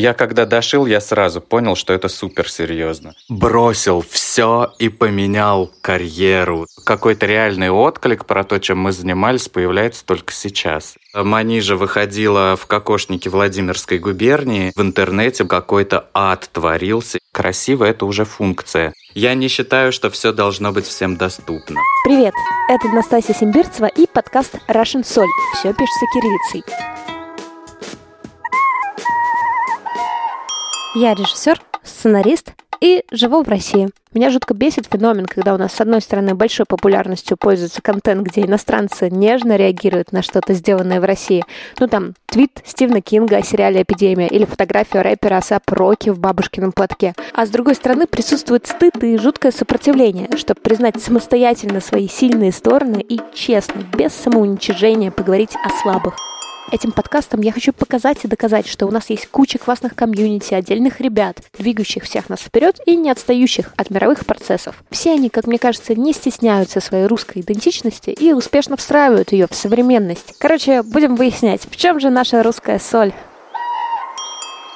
Я когда дошил, я сразу понял, что это супер серьезно. Бросил все и поменял карьеру. Какой-то реальный отклик про то, чем мы занимались, появляется только сейчас. Манижа выходила в кокошнике Владимирской губернии. В интернете какой-то ад творился. Красиво это уже функция. Я не считаю, что все должно быть всем доступно. Привет, это Настасья Симбирцева и подкаст Russian Соль. Все пишется кириллицей. Я режиссер, сценарист и живу в России. Меня жутко бесит феномен, когда у нас с одной стороны большой популярностью пользуется контент, где иностранцы нежно реагируют на что-то сделанное в России. Ну там, твит Стивена Кинга о сериале «Эпидемия» или фотографию рэпера Асап Роки в бабушкином платке. А с другой стороны присутствует стыд и жуткое сопротивление, чтобы признать самостоятельно свои сильные стороны и честно, без самоуничижения поговорить о слабых. Этим подкастом я хочу показать и доказать, что у нас есть куча классных комьюнити, отдельных ребят, двигающих всех нас вперед и не отстающих от мировых процессов. Все они, как мне кажется, не стесняются своей русской идентичности и успешно встраивают ее в современность. Короче, будем выяснять, в чем же наша русская соль.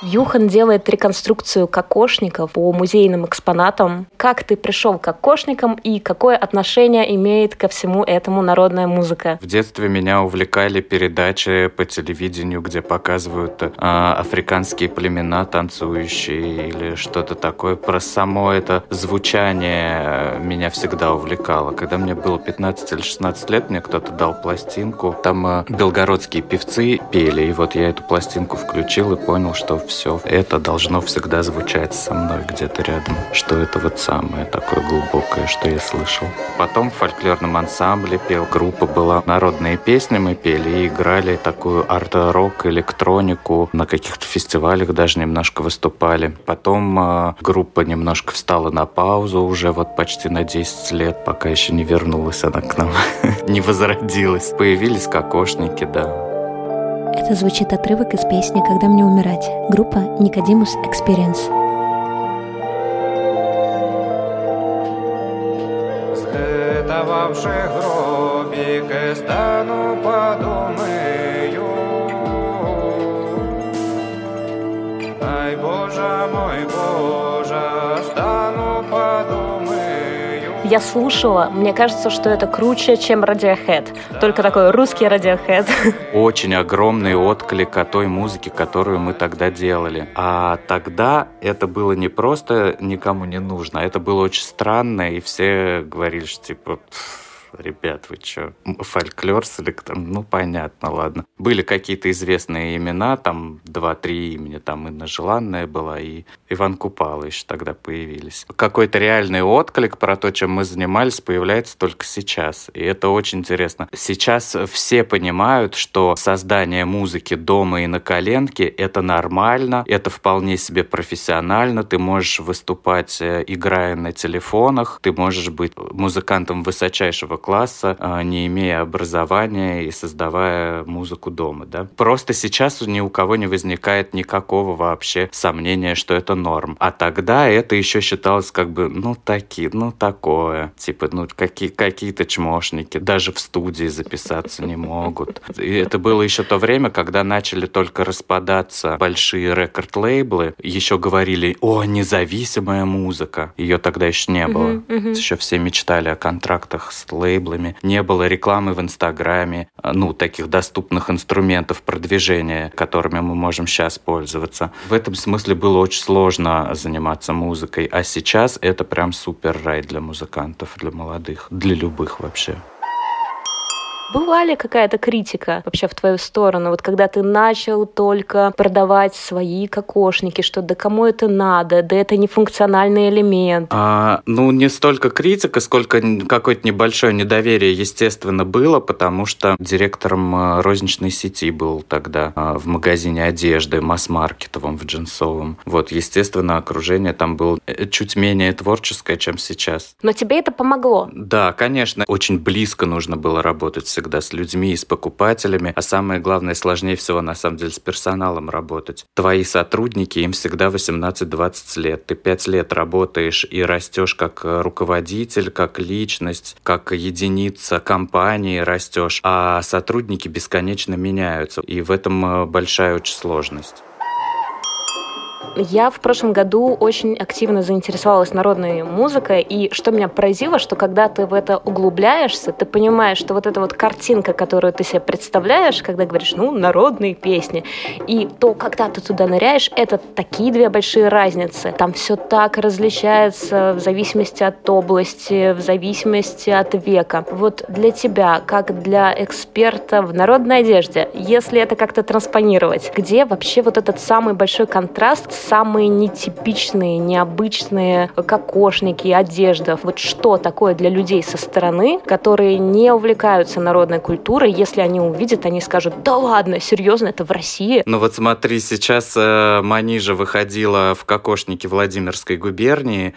Юхан делает реконструкцию кокошников по музейным экспонатам. Как ты пришел к кокошникам и какое отношение имеет ко всему этому народная музыка? В детстве меня увлекали передачи по телевидению, где показывают э, африканские племена танцующие или что-то такое. Про само это звучание меня всегда увлекало. Когда мне было 15 или 16 лет, мне кто-то дал пластинку. Там э, белгородские певцы пели, и вот я эту пластинку включил и понял, что все это должно всегда звучать со мной где-то рядом, что это вот самое такое глубокое, что я слышал. Потом в фольклорном ансамбле пел, группа была народные песни мы пели и играли такую арт-рок, электронику, на каких-то фестивалях даже немножко выступали. Потом э, группа немножко встала на паузу уже вот почти на 10 лет, пока еще не вернулась она к нам, не возродилась. Появились кокошники, да. Это звучит отрывок из песни «Когда мне умирать» группа Никодимус Experience. Сготовавши я слушала, мне кажется, что это круче, чем Radiohead. Только такой русский Radiohead. Очень огромный отклик о той музыке, которую мы тогда делали. А тогда это было не просто никому не нужно, а это было очень странно, и все говорили, что типа ребят, вы что, фольклор с электрон? Ну, понятно, ладно. Были какие-то известные имена, там два-три имени, там Инна Желанная была, и Иван Купалыч тогда появились. Какой-то реальный отклик про то, чем мы занимались, появляется только сейчас. И это очень интересно. Сейчас все понимают, что создание музыки дома и на коленке — это нормально, это вполне себе профессионально, ты можешь выступать, э, играя на телефонах, ты можешь быть музыкантом высочайшего класса, а, не имея образования и создавая музыку дома. Да? Просто сейчас ни у кого не возникает никакого вообще сомнения, что это норм. А тогда это еще считалось как бы, ну, такие, ну, такое. Типа, ну, какие, какие-то чмошники даже в студии записаться не могут. И это было еще то время, когда начали только распадаться большие рекорд-лейблы. Еще говорили, о, независимая музыка. Ее тогда еще не было. Uh-huh, uh-huh. Еще все мечтали о контрактах с лейблами лейблами, не было рекламы в Инстаграме, а, ну, таких доступных инструментов продвижения, которыми мы можем сейчас пользоваться. В этом смысле было очень сложно заниматься музыкой, а сейчас это прям супер рай для музыкантов, для молодых, для любых вообще. Была ли какая-то критика вообще в твою сторону, вот когда ты начал только продавать свои кокошники, что да кому это надо, да это не функциональный элемент? А, ну, не столько критика, сколько какое-то небольшое недоверие, естественно, было, потому что директором э, розничной сети был тогда а, в магазине одежды, масс-маркетовом, в джинсовом. Вот, естественно, окружение там было э, чуть менее творческое, чем сейчас. Но тебе это помогло? Да, конечно. Очень близко нужно было работать всегда с людьми и с покупателями, а самое главное, сложнее всего на самом деле с персоналом работать. Твои сотрудники, им всегда 18-20 лет. Ты 5 лет работаешь и растешь как руководитель, как личность, как единица компании растешь, а сотрудники бесконечно меняются. И в этом э, большая очень сложность. Я в прошлом году очень активно заинтересовалась народной музыкой, и что меня поразило, что когда ты в это углубляешься, ты понимаешь, что вот эта вот картинка, которую ты себе представляешь, когда говоришь, ну, народные песни, и то, когда ты туда ныряешь, это такие две большие разницы. Там все так различается в зависимости от области, в зависимости от века. Вот для тебя, как для эксперта в народной одежде, если это как-то транспонировать, где вообще вот этот самый большой контраст самые нетипичные, необычные кокошники, одежда. Вот что такое для людей со стороны, которые не увлекаются народной культурой, если они увидят, они скажут, да ладно, серьезно, это в России? Ну вот смотри, сейчас э, Манижа выходила в кокошнике Владимирской губернии,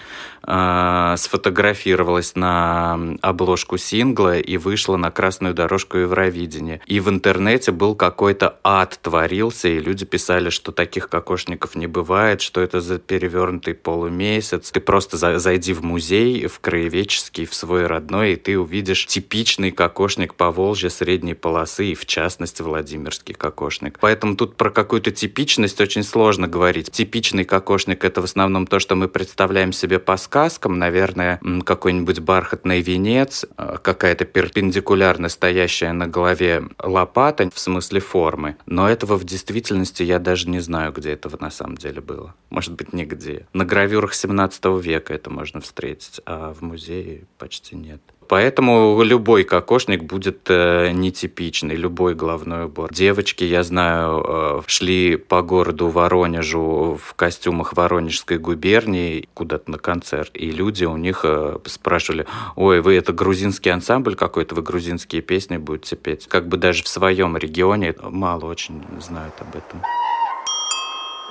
э, сфотографировалась на обложку сингла и вышла на красную дорожку Евровидения. И в интернете был какой-то ад творился, и люди писали, что таких кокошников не бывает что это за перевернутый полумесяц. Ты просто за, зайди в музей, в краеведческий, в свой родной, и ты увидишь типичный кокошник по Волжье средней полосы, и в частности Владимирский кокошник. Поэтому тут про какую-то типичность очень сложно говорить. Типичный кокошник — это в основном то, что мы представляем себе по сказкам, наверное, какой-нибудь бархатный венец, э, какая-то перпендикулярно стоящая на голове лопата, в смысле формы. Но этого в действительности я даже не знаю, где этого на самом деле было. Может быть, нигде. На гравюрах 17 века это можно встретить, а в музее почти нет. Поэтому любой кокошник будет э, нетипичный, любой головной убор. Девочки, я знаю, э, шли по городу Воронежу в костюмах Воронежской губернии куда-то на концерт, и люди у них э, спрашивали, ой, вы это грузинский ансамбль какой-то, вы грузинские песни будете петь. Как бы даже в своем регионе мало очень знают об этом.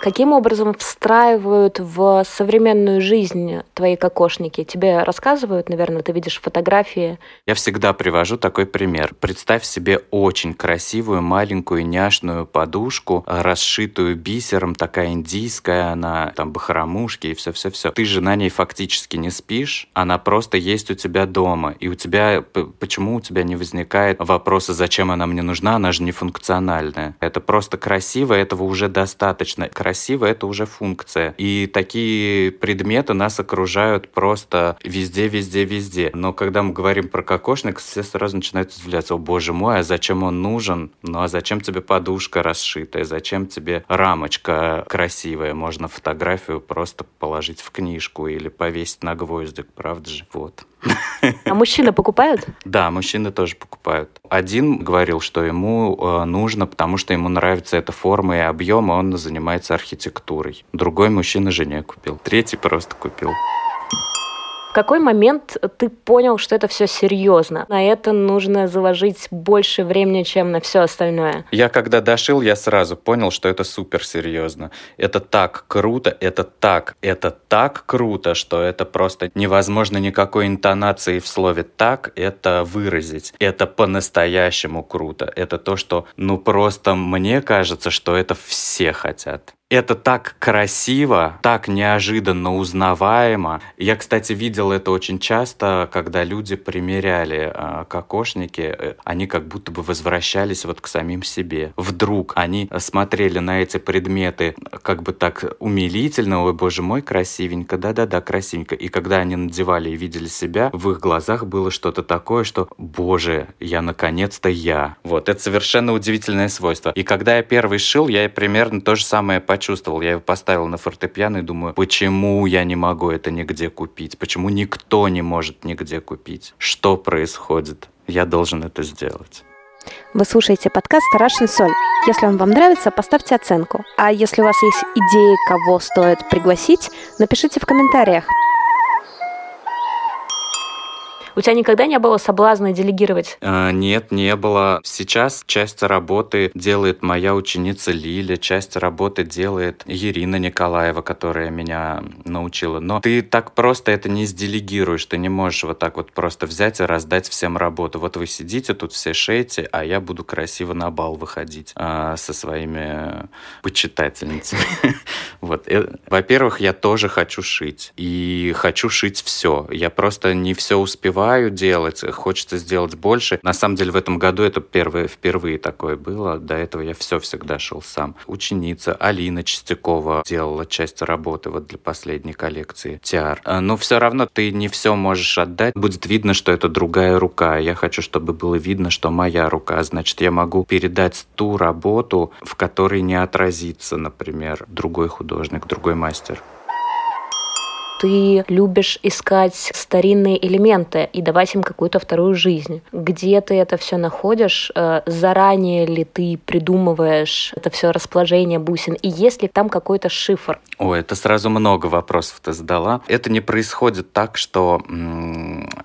Каким образом встраивают в современную жизнь твои кокошники? Тебе рассказывают, наверное, ты видишь фотографии. Я всегда привожу такой пример. Представь себе очень красивую маленькую няшную подушку, расшитую бисером, такая индийская, она там бахромушки и все-все-все. Ты же на ней фактически не спишь, она просто есть у тебя дома. И у тебя, почему у тебя не возникает вопроса, зачем она мне нужна, она же не функциональная. Это просто красиво, этого уже достаточно красиво, это уже функция. И такие предметы нас окружают просто везде, везде, везде. Но когда мы говорим про кокошник, все сразу начинают удивляться, о боже мой, а зачем он нужен? Ну а зачем тебе подушка расшитая? Зачем тебе рамочка красивая? Можно фотографию просто положить в книжку или повесить на гвоздик, правда же? Вот. А мужчины покупают? Да, мужчины тоже покупают. Один говорил, что ему э, нужно, потому что ему нравится эта форма и объем, и он занимается архитектурой. Другой мужчина жене купил. Третий просто купил какой момент ты понял, что это все серьезно? На это нужно заложить больше времени, чем на все остальное. Я когда дошил, я сразу понял, что это супер серьезно. Это так круто, это так, это так круто, что это просто невозможно никакой интонации в слове «так» это выразить. Это по-настоящему круто. Это то, что, ну просто мне кажется, что это все хотят. Это так красиво, так неожиданно узнаваемо. Я, кстати, видел это очень часто, когда люди примеряли э, кокошники, э, они как будто бы возвращались вот к самим себе. Вдруг они смотрели на эти предметы как бы так умилительно, ой, боже мой, красивенько, да-да-да, красивенько. И когда они надевали и видели себя, в их глазах было что-то такое, что, боже, я наконец-то я. Вот, это совершенно удивительное свойство. И когда я первый шил, я примерно то же самое почувствовал. Я его поставил на фортепиано и думаю, почему я не могу это нигде купить? Почему никто не может нигде купить? Что происходит? Я должен это сделать. Вы слушаете подкаст «Тарашин Соль». Если он вам нравится, поставьте оценку. А если у вас есть идеи, кого стоит пригласить, напишите в комментариях. У тебя никогда не было соблазна делегировать? А, нет, не было. Сейчас часть работы делает моя ученица Лиля, часть работы делает Ирина Николаева, которая меня научила. Но ты так просто это не сделегируешь, ты не можешь вот так вот просто взять и раздать всем работу. Вот вы сидите тут все шеете, а я буду красиво на бал выходить а, со своими почитательницами. Вот. Э, во-первых, я тоже хочу шить. И хочу шить все. Я просто не все успеваю успеваю делать, хочется сделать больше. На самом деле в этом году это первое, впервые такое было. До этого я все всегда шел сам. Ученица Алина Чистякова делала часть работы вот для последней коллекции Тиар. А, но все равно ты не все можешь отдать. Будет видно, что это другая рука. Я хочу, чтобы было видно, что моя рука. Значит, я могу передать ту работу, в которой не отразится, например, другой художник, другой мастер ты любишь искать старинные элементы и давать им какую-то вторую жизнь. Где ты это все находишь? Э, заранее ли ты придумываешь это все расположение бусин? И есть ли там какой-то шифр? Ой, это сразу много вопросов ты задала. Это не происходит так, что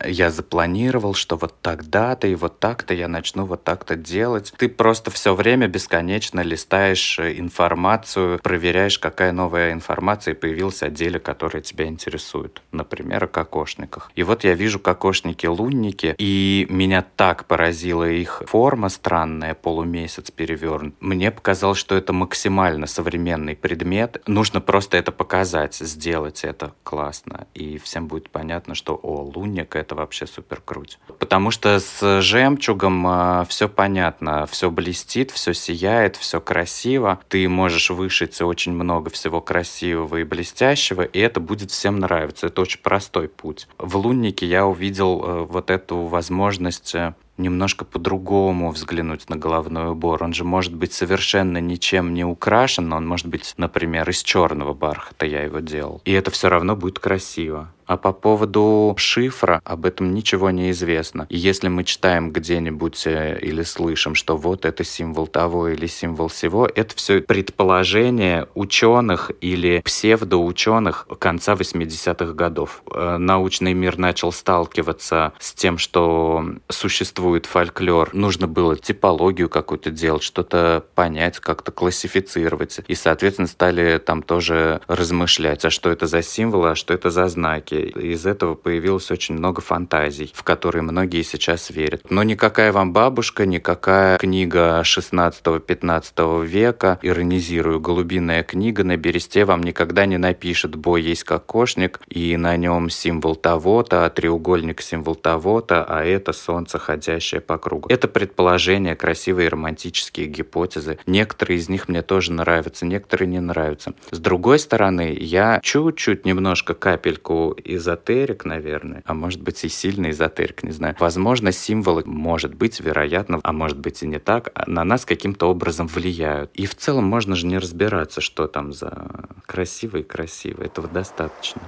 я запланировал, что вот тогда-то и вот так-то я начну вот так-то делать. Ты просто все время бесконечно листаешь э, информацию, проверяешь, какая новая информация появилась о деле, которое тебя интересует интересует. Например, о кокошниках. И вот я вижу кокошники-лунники, и меня так поразила их форма странная, полумесяц перевернут. Мне показалось, что это максимально современный предмет. Нужно просто это показать, сделать это классно. И всем будет понятно, что, о, лунник — это вообще супер круть. Потому что с жемчугом э, а, все понятно, все блестит, все сияет, все красиво. Ты можешь вышить очень много всего красивого и блестящего, и это будет всем всем нравится. Это очень простой путь. В луннике я увидел э, вот эту возможность э, немножко по-другому взглянуть на головной убор. Он же может быть совершенно ничем не украшен, но он может быть, например, из черного бархата я его делал. И это все равно будет красиво. А по поводу шифра об этом ничего не известно. И если мы читаем где-нибудь э, или слышим, что вот это символ того или символ всего, это все предположение ученых или псевдоученых конца 80-х годов. Э, научный мир начал сталкиваться с тем, что существует фольклор. Нужно было типологию какую-то делать, что-то понять, как-то классифицировать. И, соответственно, стали там тоже размышлять, а что это за символы, а что это за знаки из этого появилось очень много фантазий, в которые многие сейчас верят. Но никакая вам бабушка, никакая книга 16-15 века, иронизирую, голубиная книга на бересте вам никогда не напишет «бой есть кокошник», и на нем символ того-то, а треугольник символ того-то, а это солнце, ходящее по кругу. Это предположения, красивые романтические гипотезы. Некоторые из них мне тоже нравятся, некоторые не нравятся. С другой стороны, я чуть-чуть, немножко капельку эзотерик, наверное, а может быть и сильный эзотерик, не знаю. Возможно, символы, может быть, вероятно, а может быть и не так, а на нас каким-то образом влияют. И в целом можно же не разбираться, что там за красиво и красиво. Этого достаточно.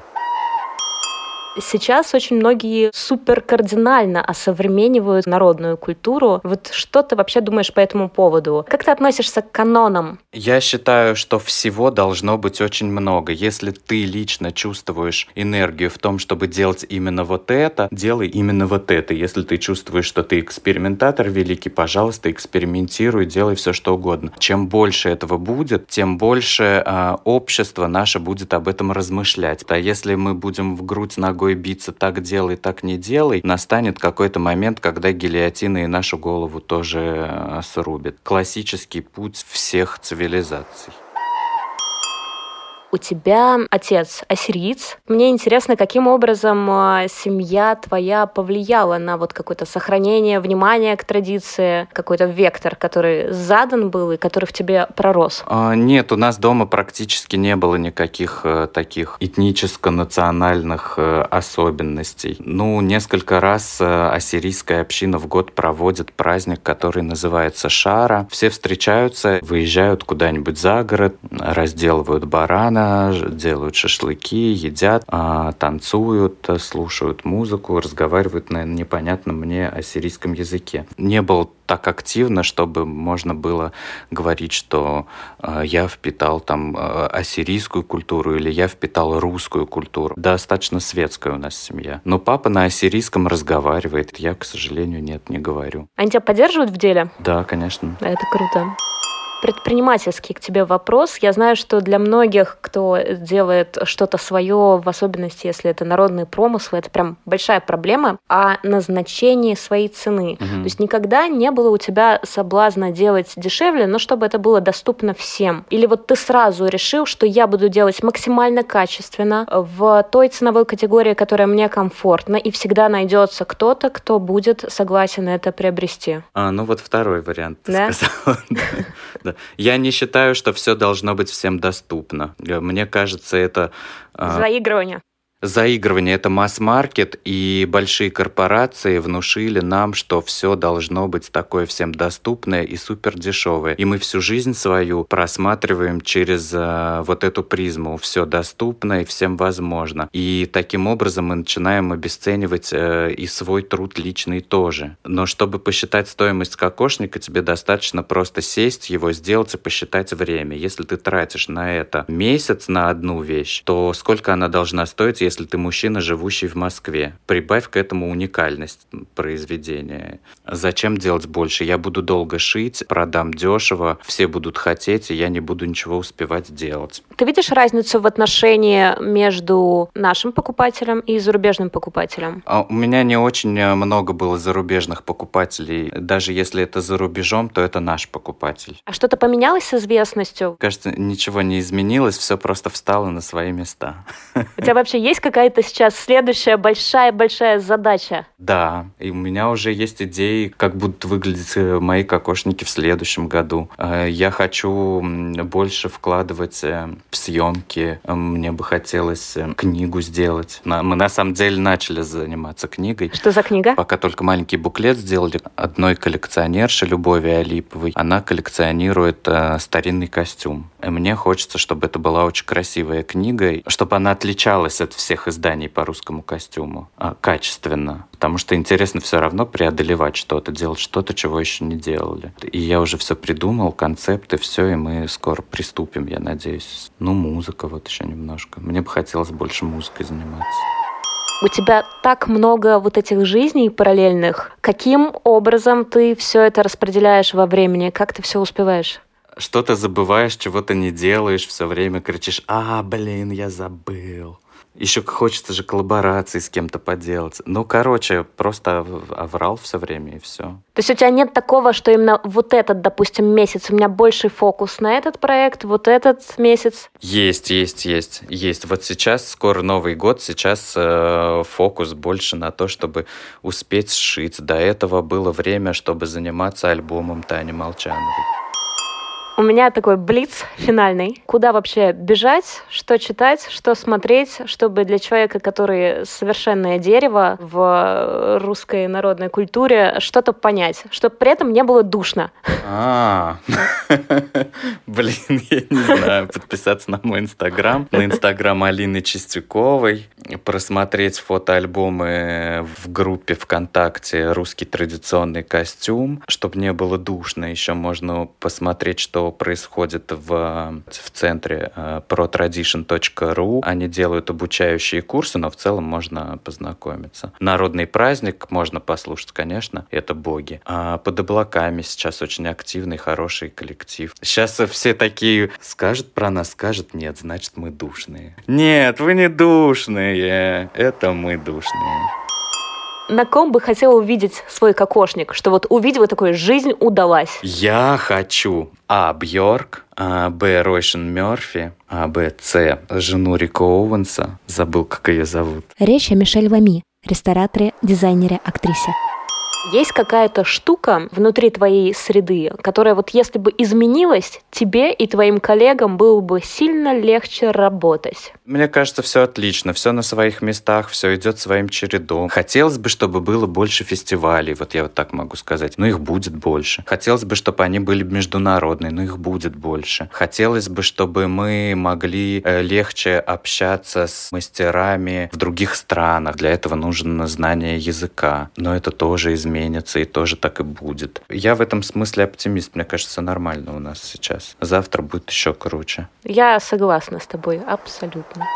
Сейчас очень многие супер кардинально осовременивают народную культуру. Вот что ты вообще думаешь по этому поводу? Как ты относишься к канонам? Я считаю, что всего должно быть очень много. Если ты лично чувствуешь энергию в том, чтобы делать именно вот это, делай именно вот это. Если ты чувствуешь, что ты экспериментатор великий, пожалуйста, экспериментируй, делай все, что угодно. Чем больше этого будет, тем больше э, общество наше будет об этом размышлять. А если мы будем в грудь ногой ногой биться, так делай, так не делай, настанет какой-то момент, когда гильотина и нашу голову тоже э, срубит. Классический путь всех цивилизаций у тебя отец ассириец. Мне интересно, каким образом а, семья твоя повлияла на вот какое-то сохранение внимания к традиции, какой-то вектор, который задан был и который в тебе пророс? А, нет, у нас дома практически не было никаких э, таких этническо-национальных э, особенностей. Ну, несколько раз э, ассирийская община в год проводит праздник, который называется Шара. Все встречаются, выезжают куда-нибудь за город, разделывают барана, делают шашлыки, едят, а, танцуют, слушают музыку, разговаривают на непонятном мне ассирийском языке. Не был так активно, чтобы можно было говорить, что э, я впитал там э, ассирийскую культуру или я впитал русскую культуру. Достаточно светская у нас семья. Но папа на ассирийском разговаривает. Я, к сожалению, нет, не говорю. Они тебя поддерживают в деле? Да, конечно. Это круто. Предпринимательский к тебе вопрос. Я знаю, что для многих, кто делает что-то свое, в особенности, если это народные промыслы, это прям большая проблема, о назначении своей цены. Угу. То есть никогда не было у тебя соблазна делать дешевле, но чтобы это было доступно всем. Или вот ты сразу решил, что я буду делать максимально качественно в той ценовой категории, которая мне комфортна, и всегда найдется кто-то, кто будет согласен это приобрести. А, ну вот второй вариант ты да? сказала. да. Я не считаю, что все должно быть всем доступно. Мне кажется, это... А, Заигрывание заигрывание, это масс-маркет, и большие корпорации внушили нам, что все должно быть такое всем доступное и супер дешевое. И мы всю жизнь свою просматриваем через э, вот эту призму. Все доступно и всем возможно. И таким образом мы начинаем обесценивать э, и свой труд личный тоже. Но чтобы посчитать стоимость кокошника, тебе достаточно просто сесть, его сделать и посчитать время. Если ты тратишь на это месяц на одну вещь, то сколько она должна стоить, если если ты мужчина, живущий в Москве. Прибавь к этому уникальность произведения. Зачем делать больше? Я буду долго шить, продам дешево, все будут хотеть, и я не буду ничего успевать делать. Ты видишь разницу в отношении между нашим покупателем и зарубежным покупателем? А у меня не очень э, много было зарубежных покупателей. Даже если это за рубежом, то это наш покупатель. А что-то поменялось с известностью? Кажется, ничего не изменилось, все просто встало на свои места. У тебя вообще есть какая-то сейчас следующая большая-большая задача? Да, и у меня уже есть идеи, как будут выглядеть э, мои кокошники в следующем году. Э, я хочу больше вкладывать э, в съемки. Мне бы хотелось книгу сделать. Мы на самом деле начали заниматься книгой. Что за книга? Пока только маленький буклет сделали одной коллекционерши Любови Алиповой. Она коллекционирует старинный костюм. И мне хочется, чтобы это была очень красивая книга, чтобы она отличалась от всех всех изданий по русскому костюму а, качественно, потому что интересно все равно преодолевать что-то, делать что-то, чего еще не делали. И я уже все придумал, концепты, все, и мы скоро приступим, я надеюсь. Ну, музыка вот еще немножко. Мне бы хотелось больше музыкой заниматься. У тебя так много вот этих жизней параллельных. Каким образом ты все это распределяешь во времени? Как ты все успеваешь? Что-то забываешь, чего-то не делаешь, все время кричишь, а, блин, я забыл. Еще хочется же коллаборации с кем-то поделать. Ну, короче, просто оврал все время и все. То есть у тебя нет такого, что именно вот этот, допустим, месяц, у меня больший фокус на этот проект, вот этот месяц? Есть, есть, есть, есть. Вот сейчас, скоро Новый год, сейчас э, фокус больше на то, чтобы успеть сшить. До этого было время, чтобы заниматься альбомом Тани Молчановой. У меня такой блиц финальный. Куда вообще бежать, что читать, что смотреть, чтобы для человека, который совершенное дерево в русской народной культуре, что-то понять, чтобы при этом не было душно. А, блин, я не знаю, подписаться на мой инстаграм, на инстаграм Алины Чистяковой, просмотреть фотоальбомы в группе ВКонтакте «Русский традиционный костюм», чтобы не было душно, еще можно посмотреть, что происходит в, в центре э, protradition.ru. Они делают обучающие курсы, но в целом можно познакомиться. Народный праздник можно послушать, конечно, это боги. А под облаками сейчас очень активный, хороший коллектив. Сейчас все такие скажут про нас, скажут нет, значит мы душные. Нет, вы не душные, это мы душные на ком бы хотела увидеть свой кокошник? Что вот увидела такое, жизнь удалась. Я хочу А. Бьорк, а, Б. Ройшен Мерфи, А. Б. С. Жену Рико Оуэнса. Забыл, как ее зовут. Речь о Мишель Вами, рестораторе, дизайнере, актрисе. Есть какая-то штука внутри твоей среды, которая вот если бы изменилась, тебе и твоим коллегам было бы сильно легче работать? Мне кажется, все отлично, все на своих местах, все идет своим чередом. Хотелось бы, чтобы было больше фестивалей, вот я вот так могу сказать, но их будет больше. Хотелось бы, чтобы они были международные, но их будет больше. Хотелось бы, чтобы мы могли э, легче общаться с мастерами в других странах. Для этого нужно знание языка, но это тоже изменится изменится, и тоже так и будет. Я в этом смысле оптимист. Мне кажется, нормально у нас сейчас. Завтра будет еще круче. Я согласна с тобой, абсолютно.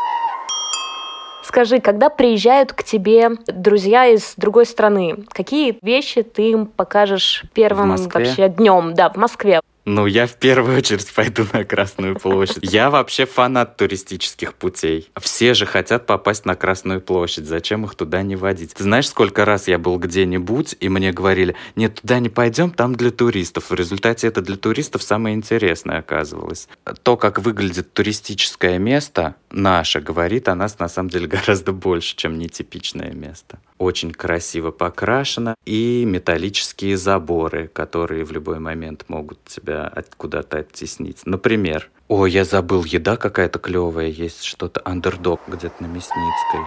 Скажи, когда приезжают к тебе друзья из другой страны, какие вещи ты им покажешь первым вообще днем, да, в Москве? Ну, я в первую очередь пойду на Красную площадь. Я вообще фанат туристических путей. Все же хотят попасть на Красную площадь. Зачем их туда не водить? Ты знаешь, сколько раз я был где-нибудь, и мне говорили, нет, туда не пойдем, там для туристов. В результате это для туристов самое интересное оказывалось. То, как выглядит туристическое место, наше, говорит о нас на самом деле гораздо больше, чем нетипичное место очень красиво покрашено, и металлические заборы, которые в любой момент могут тебя куда-то оттеснить. Например, ой, я забыл, еда какая-то клевая есть, что-то андердог где-то на Мясницкой.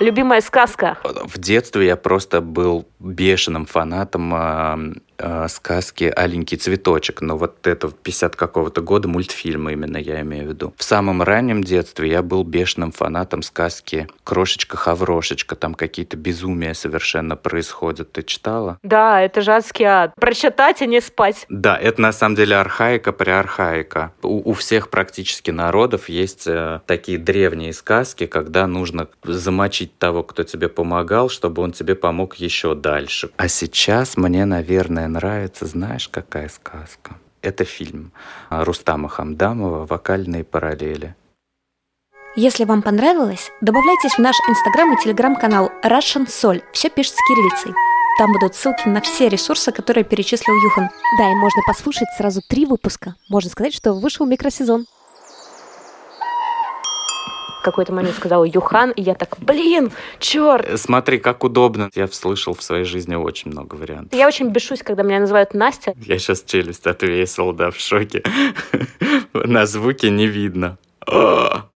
Любимая сказка? В детстве я просто был бешеным фанатом э, э, сказки «Аленький цветочек». Но вот это 50 какого-то года мультфильма именно я имею в виду. В самом раннем детстве я был бешеным фанатом сказки «Крошечка-хаврошечка». Там какие-то безумия совершенно происходят. Ты читала? Да, это же адский ад. Прочитать и не спать. Да, это на самом деле архаика при архаика. У, у всех практически народов есть э, такие древние сказки, когда нужно замочить того, кто тебе помогал, чтобы он тебе помог еще дальше. А сейчас мне, наверное, нравится, знаешь, какая сказка? Это фильм Рустама Хамдамова «Вокальные параллели». Если вам понравилось, добавляйтесь в наш инстаграм и телеграм-канал Russian Соль. Все пишется кириллицей. Там будут ссылки на все ресурсы, которые перечислил Юхан. Да, и можно послушать сразу три выпуска. Можно сказать, что вышел микросезон какой-то момент сказала Юхан, и я так, блин, черт. Э, смотри, как удобно. Я слышал в своей жизни очень много вариантов. Я очень бешусь, когда меня называют Настя. Я сейчас челюсть отвесил, да, в шоке. На звуке не видно. О!